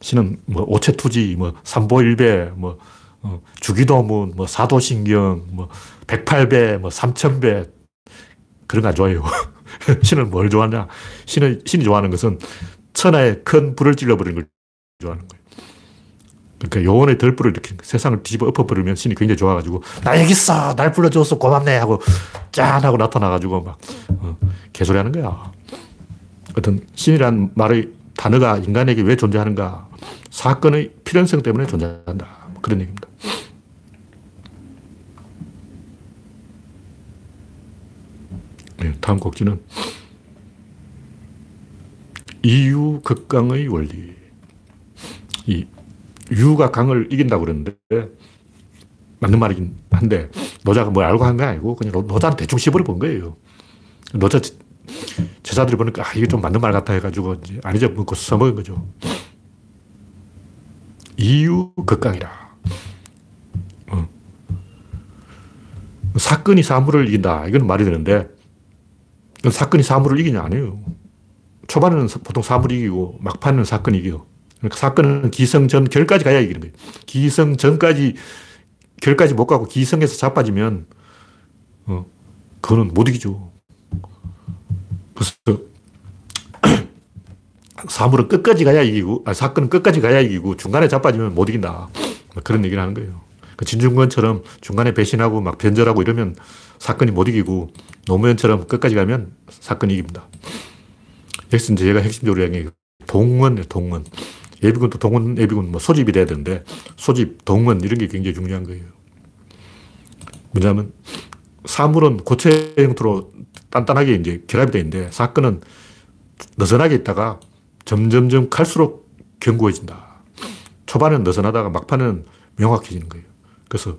신은 뭐 오체투지, 뭐 삼보일배, 뭐 어, 주기도문, 뭐 사도신경, 뭐 108배, 뭐 3000배 그런 거 안 좋아해요. [LAUGHS] [LAUGHS] 신은 뭘 좋아하냐? 신은 신이 좋아하는 것은 천하에 큰 불을 찔러버리는 걸 좋아하는 거예요. 그러니까 영혼의 덜불을 이렇게 세상을 뒤집어 엎어버리면 신이 굉장히 좋아가지고 나 여기 있어 날 불러줘서 고맙네 하고 짠 하고 나타나가지고 막 어, 개소리 하는 거야. 어떤 신이란 말의 단어가 인간에게 왜 존재하는가? 사건의 필연성 때문에 존재한다. 뭐 그런 얘기입니다. 네, 다음 곡지는 이유 극강의 원리. 이 유가 강을 이긴다고 그러는데 맞는 말이긴 한데 노자가 뭘 알고 한게 아니고 그냥 노자는 대충 씹어려 본 거예요. 노자 제자들이 보니까 아, 이게 좀 맞는 말 같아 해가지고 이제 아니죠. 먹고 써먹은 거죠. 이유 극강이라. 어. 사건이 사물을 이긴다. 이건 말이 되는데 사건이 사물을 이기냐 아니에요. 초반에는 보통 사물이 이기고 막판은 사건이 이겨. 그러니까 사건은 기성 전 결까지 가야 이기는 거예요. 기성 전까지 결까지 못 가고 기성에서 자빠지면 어, 그거는 못 이기죠. 그래서 [CLEARS THROAT] 사물은 끝까지 가야 이기고, 아, 사건은 끝까지 가야 이기고, 중간에 자빠지면 못 이긴다. 뭐 그런 얘기를 하는 거예요. 그 진중권처럼 중간에 배신하고 막 변절하고 이러면 사건이 못 이기고, 노무현처럼 끝까지 가면 사건이 이깁니다. 여기서 이제 제가 핵심적으로 얘기한 동원이에요, 동원. 예비군도 동원, 예비군 뭐 소집이 돼야 되는데, 소집, 동원 이런 게 굉장히 중요한 거예요. 뭐냐면, 사물은 고체 형태로 단단하게 이제 결합이 되어 있는데 사건은 느슨하게 있다가 점점점 갈수록 견고해진다. 초반에는 느슨하다가 막판에는 명확해지는 거예요. 그래서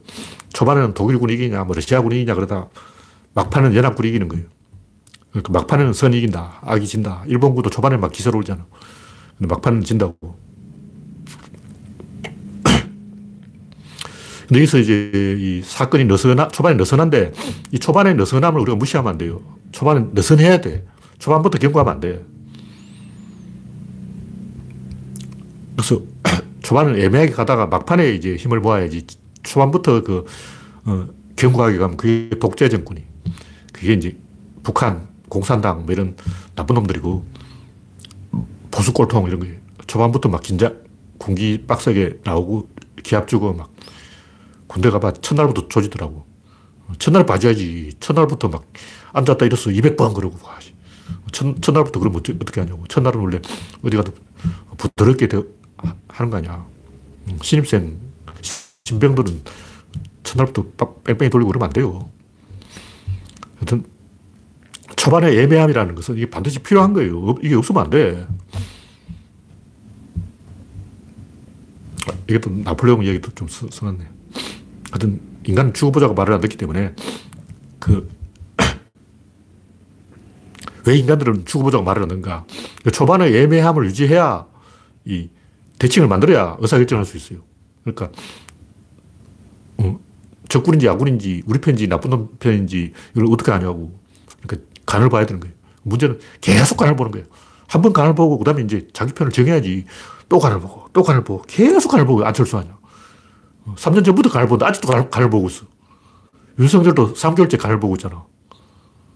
초반에는 독일군이 이기냐, 뭐 러시아군이 이기냐 그러다 막판에는 연합군이 이기는 거예요. 그러니까 막판에는 선이 이긴다, 악이 진다. 일본군도 초반에 막 기세로 올잖아. 근데 막판은 진다고. [CLEARS THROAT] 근데 여기서 이제 이 사건이 느슨하, 초반에 느슨한데 이 초반에 느슨함을 우리가 무시하면 안 돼요. 초반에 느슨해야 돼. 초반부터 경고하면 안 돼. 그래서 [CLEARS THROAT] 초반은 애매하게 가다가 막판에 이제 힘을 모아야지. 초반부터 그, 어, 경고하게 가면 그게 독재 정권이. 그게 이제 북한, 공산당, 뭐 이런 나쁜 놈들이고, 보수 꼴통 이런 거. 초반부터 막 긴장, 군기 빡세게 나오고, 기합 주고 막, 군대 가봐 첫날부터 조지더라고. 첫날 봐줘야지. 첫날부터 막 앉았다 일어서 200번 그러고. 첫, 첫날부터 그러면 어떻게 하냐고. 첫날은 원래 어디 가도 부드럽게 하는 거 아니야. 음, 신입생, 신병들은 첫날부터 뺑뺑이 돌리고 그러면 안 돼요. 하여튼, 초반에 애매함이라는 것은 이게 반드시 필요한 거예요. 이게 없으면 안 돼. 이게 또 나폴레옹 이야기도 좀 써놨네. 하여튼, 인간은 죽어보자고 말을 안 듣기 때문에, 그, [CLEARS THROAT] 왜 인간들은 죽어보자고 말을 하는가. 그 초반에 애매함을 유지해야 이 대칭을 만들어야 의사결정을 할수 있어요. 그러니까, 어, 적군인지 야군인지 우리 편인지 나쁜 편인지 이걸 어떻게 아냐고. 그러니까 간을 봐야 되는 거예요. 문제는 계속 간을 보는 거예요. 한 번 간을 보고 그 다음에 이제 자기 편을 정해야지 또 간을 보고 또 간을 보고 계속 간을 보고 안철수 하냐. 3년 어, 전부터 간을 보는데 아직도 간을, 간을 보고 있어. 윤석열도 3개월째 간을 보고 있잖아.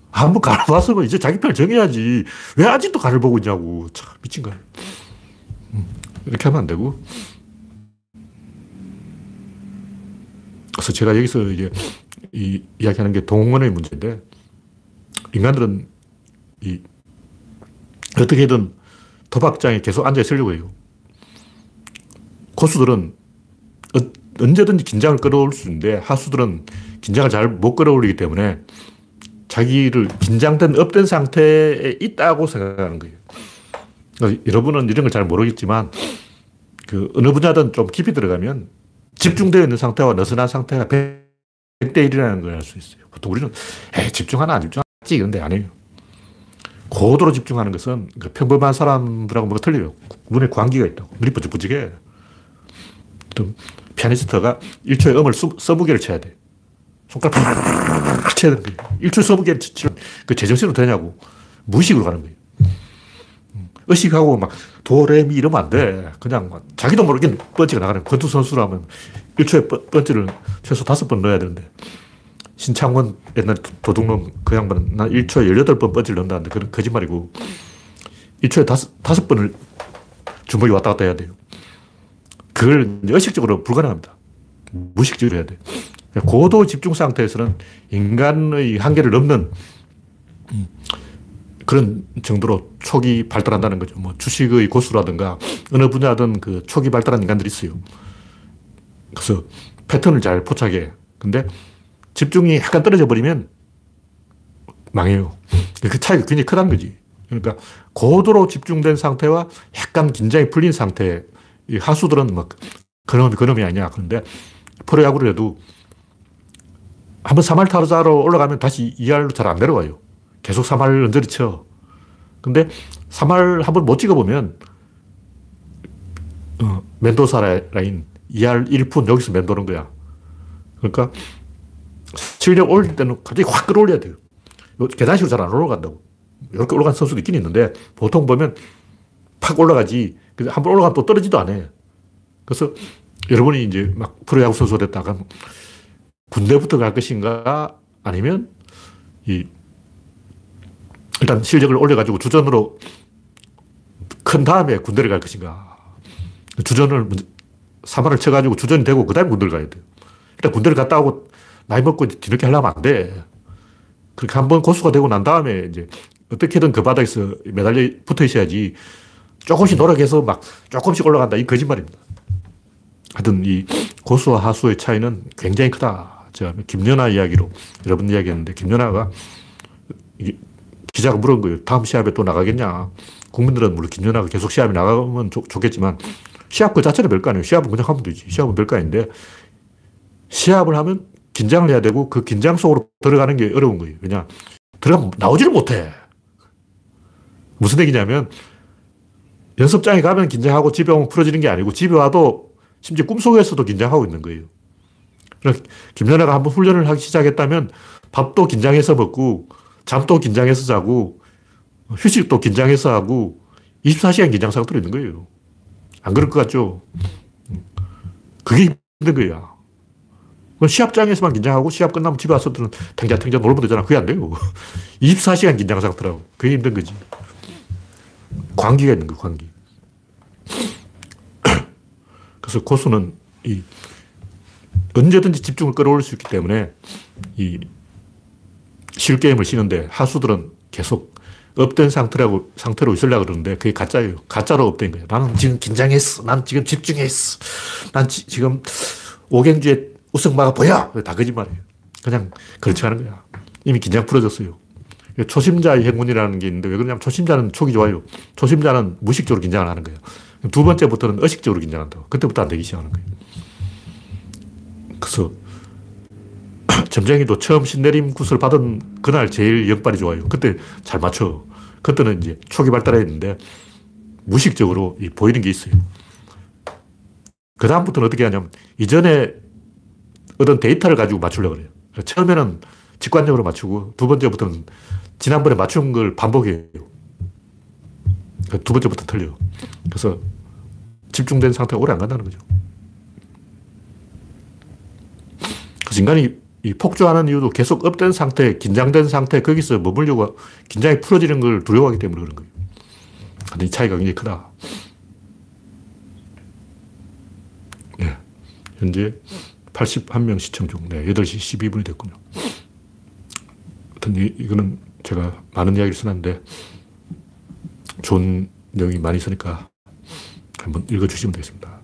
한 번 간을 봤으면 이제 자기 편을 정해야지. 왜 아직도 간을 보고 있냐고. 참 미친 거야. 음, 이렇게 하면 안 되고. 그래서 제가 여기서 이제 이 이야기하는 게 동원의 문제인데 인간들은 이 어떻게든 도박장에 계속 앉아 있으려고 해요. 고수들은 어, 언제든지 긴장을 끌어올 수 있는데 하수들은 긴장을 잘 못 끌어올리기 때문에 자기를 긴장된 업된 상태에 있다고 생각하는 거예요. 그러니까 여러분은 이런 걸 잘 모르겠지만 그 어느 분야든 좀 깊이 들어가면 집중되어 있는 상태와 느슨한 상태가 100대 1이라는 걸 알 수 있어요. 보통 우리는 에이, 집중하나 안 집중하지 이런데 아니에요. 고도로 집중하는 것은 그 평범한 사람들하고 뭐가 틀려요. 눈에 광기가 있다고. 눈이. 또 피아니스트가 1초에 음을 서브계를 쳐야 돼. 손가락 팍 쳐야 되는 거예요. 1초 서브계를 치면 그 제정신으로 되냐고. 무의식으로 가는 거예요. 의식하고 막 도레미 이러면 안 돼. 그냥 자기도 모르게 펀치가 나가는 권투 선수라면 1초에 펀치를 최소 5번 넣어야 되는데 신창원 옛날 도둑놈 그 양반은 난 1초에 18번 펀치를 넣는다는데 그건 거짓말이고 1초에 다섯, 다섯 번을 주먹이 왔다 갔다 해야 돼요. 그걸 의식적으로 불가능합니다. 무식적으로 해야 돼. 고도 집중 상태에서는 인간의 한계를 넘는 그런 정도로 촉이 발달한다는 거죠. 뭐 주식의 고수라든가 어느 분야든 그 촉이 발달한 인간들이 있어요. 그래서 패턴을 잘 포착해. 근데 집중이 약간 떨어져 버리면 망해요. 그 차이가 굉장히 크다는 거지. 그러니까 고도로 집중된 상태와 약간 긴장이 풀린 상태. 이 하수들은 막 그놈이 그놈이 아니야. 그런데 프로야구를 해도 한번 3할 타자로 올라가면 다시 2할로 잘 안 내려와요. 계속 3할 언저리 쳐. 근데 3할 한 번 못 찍어보면, 어, 멘도사 라인 2할 1푼 여기서 멘도는 거야. 그러니까 실력 올릴 때는 갑자기 확 끌어올려야 돼요. 계단식으로 잘 안 올라간다고. 이렇게 올라간 선수도 있긴 있는데 보통 보면 팍 올라가지. 한번 올라가면 또 떨어지도 않아. 그래서 여러분이 이제 막 프로야구 선수 됐다가 군대부터 갈 것인가 아니면 이 일단 실력을 올려가지고 주전으로 큰 다음에 군대를 갈 것인가. 주전을, 3할을 쳐가지고 주전이 되고 그 다음에 군대를 가야 돼요. 일단 군대를 갔다 오고 나이 먹고 뒤늦게 하려면 안 돼. 그렇게 한 번 고수가 되고 난 다음에 이제 어떻게든 그 바닥에서 매달려 붙어 있어야지 조금씩 노력해서 막 조금씩 올라간다. 이 거짓말입니다. 하여튼 이 고수와 하수의 차이는 굉장히 크다. 제가 김연아 이야기로 여러분 이야기했는데 김연아가 기자가 물은 거예요. 다음 시합에 또 나가겠냐. 국민들은 물론 김연아가 계속 시합에 나가면 좋, 좋겠지만 시합 그 자체는 별거 아니에요. 시합은 그냥 하면 되지. 시합은 별거 아닌데 시합을 하면 긴장을 해야 되고 그 긴장 속으로 들어가는 게 어려운 거예요. 왜냐. 들어가면 나오지를 못해. 무슨 얘기냐면 연습장에 가면 긴장하고 집에 오면 풀어지는 게 아니고 집에 와도 심지어 꿈속에서도 긴장하고 있는 거예요. 김연아가 한번 훈련을 하기 시작했다면 밥도 긴장해서 먹고 잠도 긴장해서 자고, 휴식도 긴장해서 하고, 24시간 긴장 상태로 있는 거예요. 안 그럴 것 같죠? 그게 힘든 거야. 시합장에서만 긴장하고 시합 끝나면 집에 와서들은 탱자탱자 놀면 되잖아. 그게 안 돼요. 24시간 긴장 상태라고. 그게 힘든 거지. 광기가 있는 거야, 광기. [CLEARS THROAT] 그래서 고수는 이 언제든지 집중을 끌어올릴 수 있기 때문에 이 실게임을 쉬는데 하수들은 계속 up된 상태라고, 상태로 있으려고 그러는데 그게 가짜예요. 가짜로 up된 거예요. 나는 지금 긴장했어. 난 지금 집중했어. 난 지금 오경주의 우승마가 보여. 다 거짓말이에요. 그냥 그렇지 않은 거야. 이미 긴장 풀어졌어요. 초심자의 행운이라는 게 있는데 왜 그러냐면 초심자는 촉이 좋아요. 초심자는 무식적으로 긴장을 하는 거예요. 두 번째부터는 의식적으로 긴장한다. 그때부터 안 되기 시작하는 거예요. 그래서 점쟁이도 처음 신내림 굿을 받은 그날 제일 역발이 좋아요. 그때 잘 맞춰. 그때는 이제 촉이 발달했는데 무식적으로 보이는 게 있어요. 그 다음부터는 어떻게 하냐면 이전에 얻은 데이터를 가지고 맞추려고 그래요. 처음에는 직관적으로 맞추고 두 번째부터는 지난번에 맞춘 걸 반복해요. 두 번째부터 틀려. 그래서 집중된 상태가 오래 안 간다는 거죠. 그래서 인간이 이 폭주하는 이유도 계속 up된 상태, 긴장된 상태, 거기서 머물려고 긴장이 풀어지는 걸 두려워하기 때문에 그런 거예요. 근데 이 차이가 굉장히 크다. 네. 현재 81명 시청 중, 네, 8시 12분이 됐군요. 하여튼 이, 이거는 제가 많은 이야기를 써놨는데 좋은 내용이 많이 있으니까 한번 읽어주시면 되겠습니다.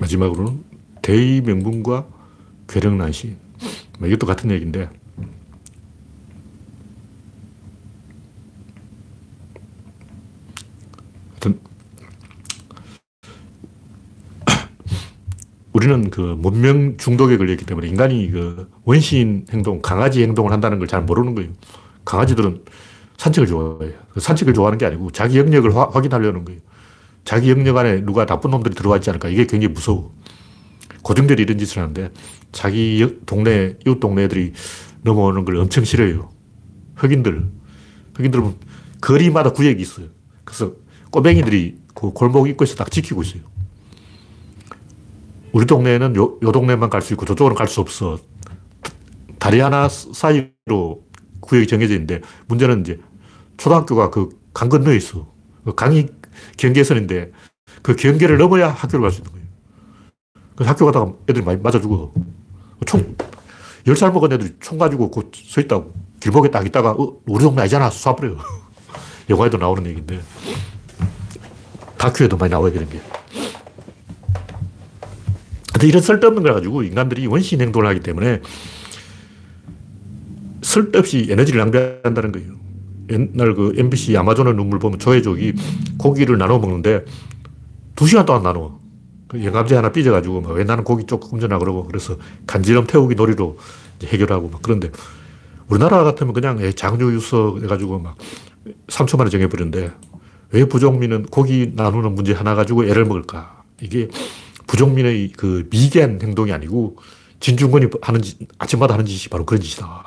마지막으로는 대의 명분과 괴력난시. 뭐 이것도 같은 얘기인데 하여튼 [COUGHS] 우리는 그 문명 중독에 걸렸기 때문에 인간이 그 원시인 행동, 강아지 행동을 한다는 걸 잘 모르는 거예요. 강아지들은 산책을 좋아해요. 그 산책을 좋아하는 게 아니고 자기 영역을 화, 확인하려는 거예요. 자기 영역 안에 누가 나쁜 놈들이 들어와 있지 않을까. 이게 굉장히 무서워. 고등들이 이런 짓을 하는데 자기 동네, 이웃 동네 애들이 넘어오는 걸 엄청 싫어해요. 흑인들. 흑인들은 거리마다 구역이 있어요. 그래서 꼬맹이들이 그 골목 입구에서 딱 지키고 있어요. 우리 동네에는 요, 요 동네만 갈 수 있고 저쪽으로 갈 수 없어. 다리 하나 사이로 구역이 정해져 있는데 문제는 이제 초등학교가 그 강 건너에 있어. 그 강이 경계선인데 그 경계를 넘어야 학교를 갈 수 있는 거예요. 그래서 학교 가다가 애들이 많이 맞아 죽어. 총, 10살 먹은 애들이 총 가지고 서 있다고. 길목에 딱 있다가, 어, 우리 동네 아니잖아. 쏴버려요. [LAUGHS] 영화에도 나오는 얘기인데. 다큐에도 많이 나와요, 그런 게. 근데 이런 쓸데없는 걸 가지고 인간들이 원신 행동을 하기 때문에 쓸데없이 에너지를 낭비한다는 거예요. 옛날 그 MBC 아마존의 눈물 보면 조회족이 고기를 나눠 먹는데 두 시간 동안 나눠. 그 영감제 하나 삐져가지고 막 왜 나는 고기 조금 전화 그러고 그래서 간지럼 태우기 놀이로 해결하고 막 그런데 우리나라 같으면 그냥 장류 유서 해가지고 막 3초 만에 정해버리는데 왜 부족민은 고기 나누는 문제 하나 가지고 애를 먹을까? 이게 부족민의 그 미개한 행동이 아니고 진중권이 하는 짓, 아침마다 하는 짓이 바로 그런 짓이다.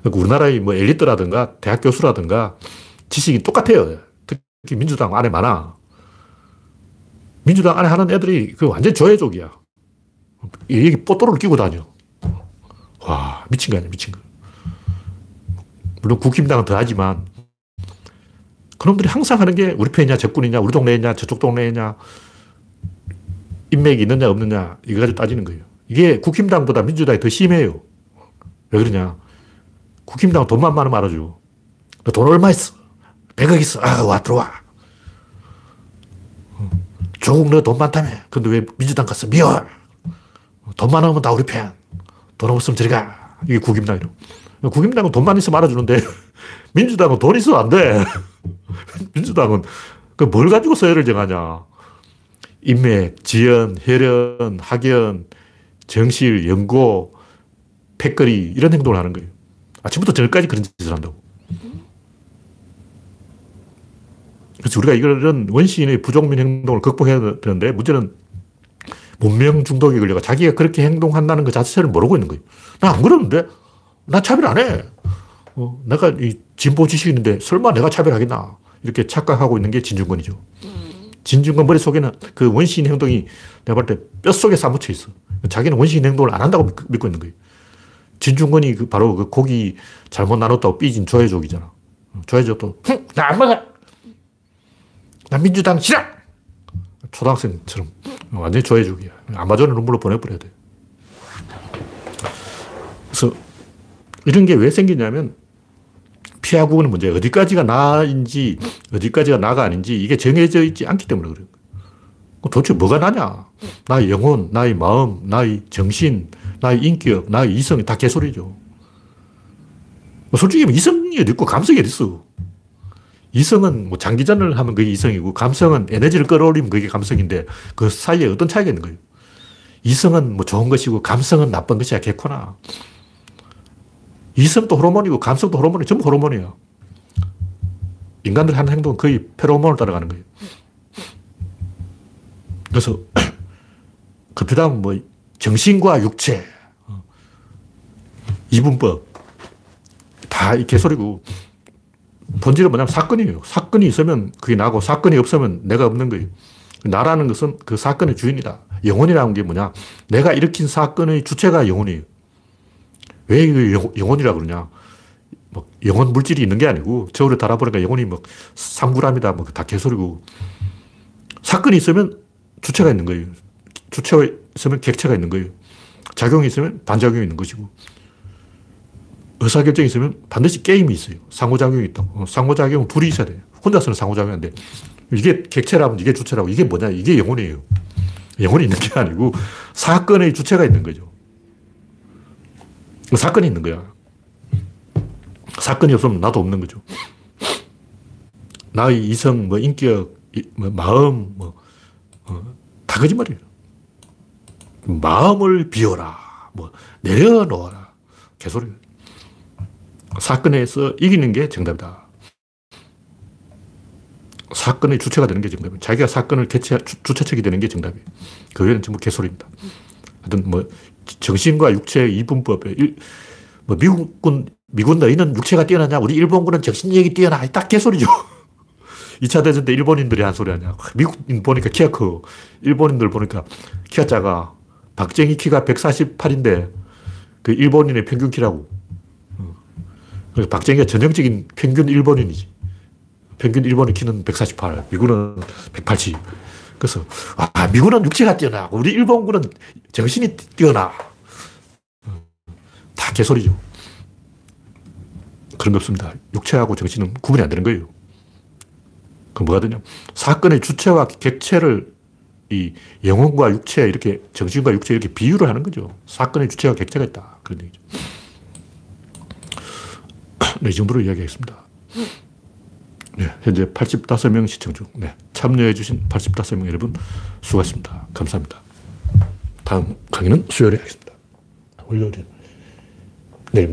그러니까 우리나라의 뭐 엘리트라든가 대학 교수라든가 지식이 똑같아요. 특히 민주당 안에 많아. 민주당 안에 하는 애들이 그 완전 조회족이야. 여기 뽀또를 끼고 다녀. 와, 미친 거 아니야, 미친 거. 물론 국힘당은 더 하지만, 그놈들이 항상 하는 게 우리 편이냐, 적군이냐, 우리 동네냐, 저쪽 동네냐, 인맥이 있느냐, 없느냐, 이거 가지고 따지는 거예요. 이게 국힘당보다 민주당이 더 심해요. 왜 그러냐. 국힘당은 돈만 많으면 알아줘. 돈 얼마 있어? 100억 있어. 아, 와, 들어와. 조국 너 돈 많다며. 근데 왜 민주당 갔어? 미워. 돈 많으면 다 우리 편. 돈 없으면 저리 가. 이게 국임당이로. 국임당은 돈만 있으면 알아주는데 [LAUGHS] 민주당은 돈 있어도 안 돼. [LAUGHS] 민주당은 그뭘 가지고 서열을 정하냐. 인맥, 지연, 혈연, 학연, 정실, 연고, 패거리 이런 행동을 하는 거예요. 아침부터 저녁까지 그런 짓을 한다고. 그래서 우리가 이런 원시인의 부족민 행동을 극복해야 되는데 문제는 문명 중독에 걸려가 자기가 그렇게 행동한다는 것 자체를 모르고 있는 거예요. 나 안 그러는데? 나 차별 안 해. 어, 내가 이 진보 지식인데 설마 내가 차별하겠나. 이렇게 착각하고 있는 게 진중권이죠. 진중권 머릿속에는 그 원시인 행동이 내가 볼 때 뼛속에 사무쳐 있어. 자기는 원시인 행동을 안 한다고 믿고 있는 거예요. 진중권이 그 바로 그 고기 잘못 나눴다고 삐진 조회족이잖아. 조회족도, 나안 먹어! 난 민주당 싫어! 초등학생처럼 완전히 조회죽이야. 아마존에 눈물로 보내버려야 돼. 그래서 이런 게 왜 생기냐면 피하 구분의 문제, 어디까지가 나인지 어디까지가 나가 아닌지 이게 정해져 있지 않기 때문에 그래요. 도대체 뭐가 나냐? 나의 영혼, 나의 마음, 나의 정신, 나의 인격, 나의 이성이 다 개소리죠. 뭐 솔직히 이성이 어디 있고 감성이 있어. 이성은 뭐 장기전을 하면 그게 이성이고 감성은 에너지를 끌어올리면 그게 감성인데 그 사이에 어떤 차이가 있는 거예요. 이성은 뭐 좋은 것이고 감성은 나쁜 것이야 개코나. 이성도 호르몬이고 감성도 호르몬이 전부 호르몬이야. 인간들 하는 행동은 거의 페로몬을 따라가는 거예요. 그래서 [CLEARS THROAT] 그다음 뭐 정신과 육체 어, 이분법 다 이 개소리고 본질은 뭐냐면 사건이에요. 사건이 있으면 그게 나고 사건이 없으면 내가 없는 거예요. 나라는 것은 그 사건의 주인이다. 영혼이라는 게 뭐냐? 내가 일으킨 사건의 주체가 영혼이에요. 왜 영혼이라 그러냐? 뭐 영혼 물질이 있는 게 아니고 저울에 달아보니까 영혼이 뭐 상구람이다 뭐 다 개소리고 사건이 있으면 주체가 있는 거예요. 주체가 있으면 객체가 있는 거예요. 작용이 있으면 반작용이 있는 것이고 의사결정이 있으면 반드시 게임이 있어요. 상호작용이 있다. 어, 상호작용은 둘이 있어야 돼요. 혼자서는 상호작용이 안 돼. 이게 객체라면 이게 주체라고. 이게 뭐냐? 이게 영혼이에요. 영혼이 있는 게 아니고 사건의 주체가 있는 거죠. 사건이 있는 거야. 사건이 없으면 나도 없는 거죠. 나의 이성, 뭐 인격, 뭐 마음, 뭐, 어, 다 거짓말이에요. 마음을 비워라. 뭐, 내려놓아라. 개소리예요. 사건에서 이기는 게 정답이다. 사건의 주체가 되는 게 정답이에요. 자기가 사건을 개최, 주, 체책이 되는 게 정답이에요. 그 외에는 전부 개소리입니다. 하여튼 뭐, 정신과 육체의 이분법에, 일, 뭐, 미국군, 미군 너희는 육체가 뛰어나냐? 우리 일본군은 정신력이 뛰어나. 딱 개소리죠. [LAUGHS] 2차 대전 때 일본인들이 한 소리 아니야. 미국인 보니까 키가 커. 일본인들 보니까 키가 작아. 박정희 키가 148인데 그 일본인의 평균 키라고. 그래서 박정희가 전형적인 평균 일본인이지. 평균 일본인 키는 148, 미군은 180. 그래서, 아, 미군은 육체가 뛰어나고, 우리 일본군은 정신이 뛰어나. 다 개소리죠. 그런 거 없습니다. 육체하고 정신은 구분이 안 되는 거예요. 그 뭐가 되냐. 사건의 주체와 객체를 이 영혼과 육체, 이렇게 정신과 육체 이렇게 비유를 하는 거죠. 사건의 주체와 객체가 있다. 그런 얘기죠. [CLEARS THROAT] 네, 이 정도로 이야기하겠습니다. 네, 현재 85명 시청 중. 네, 참여해주신 85명 여러분 수고하셨습니다. 감사합니다. 다음 강의는 수요일에 하겠습니다. 월요일에. 내일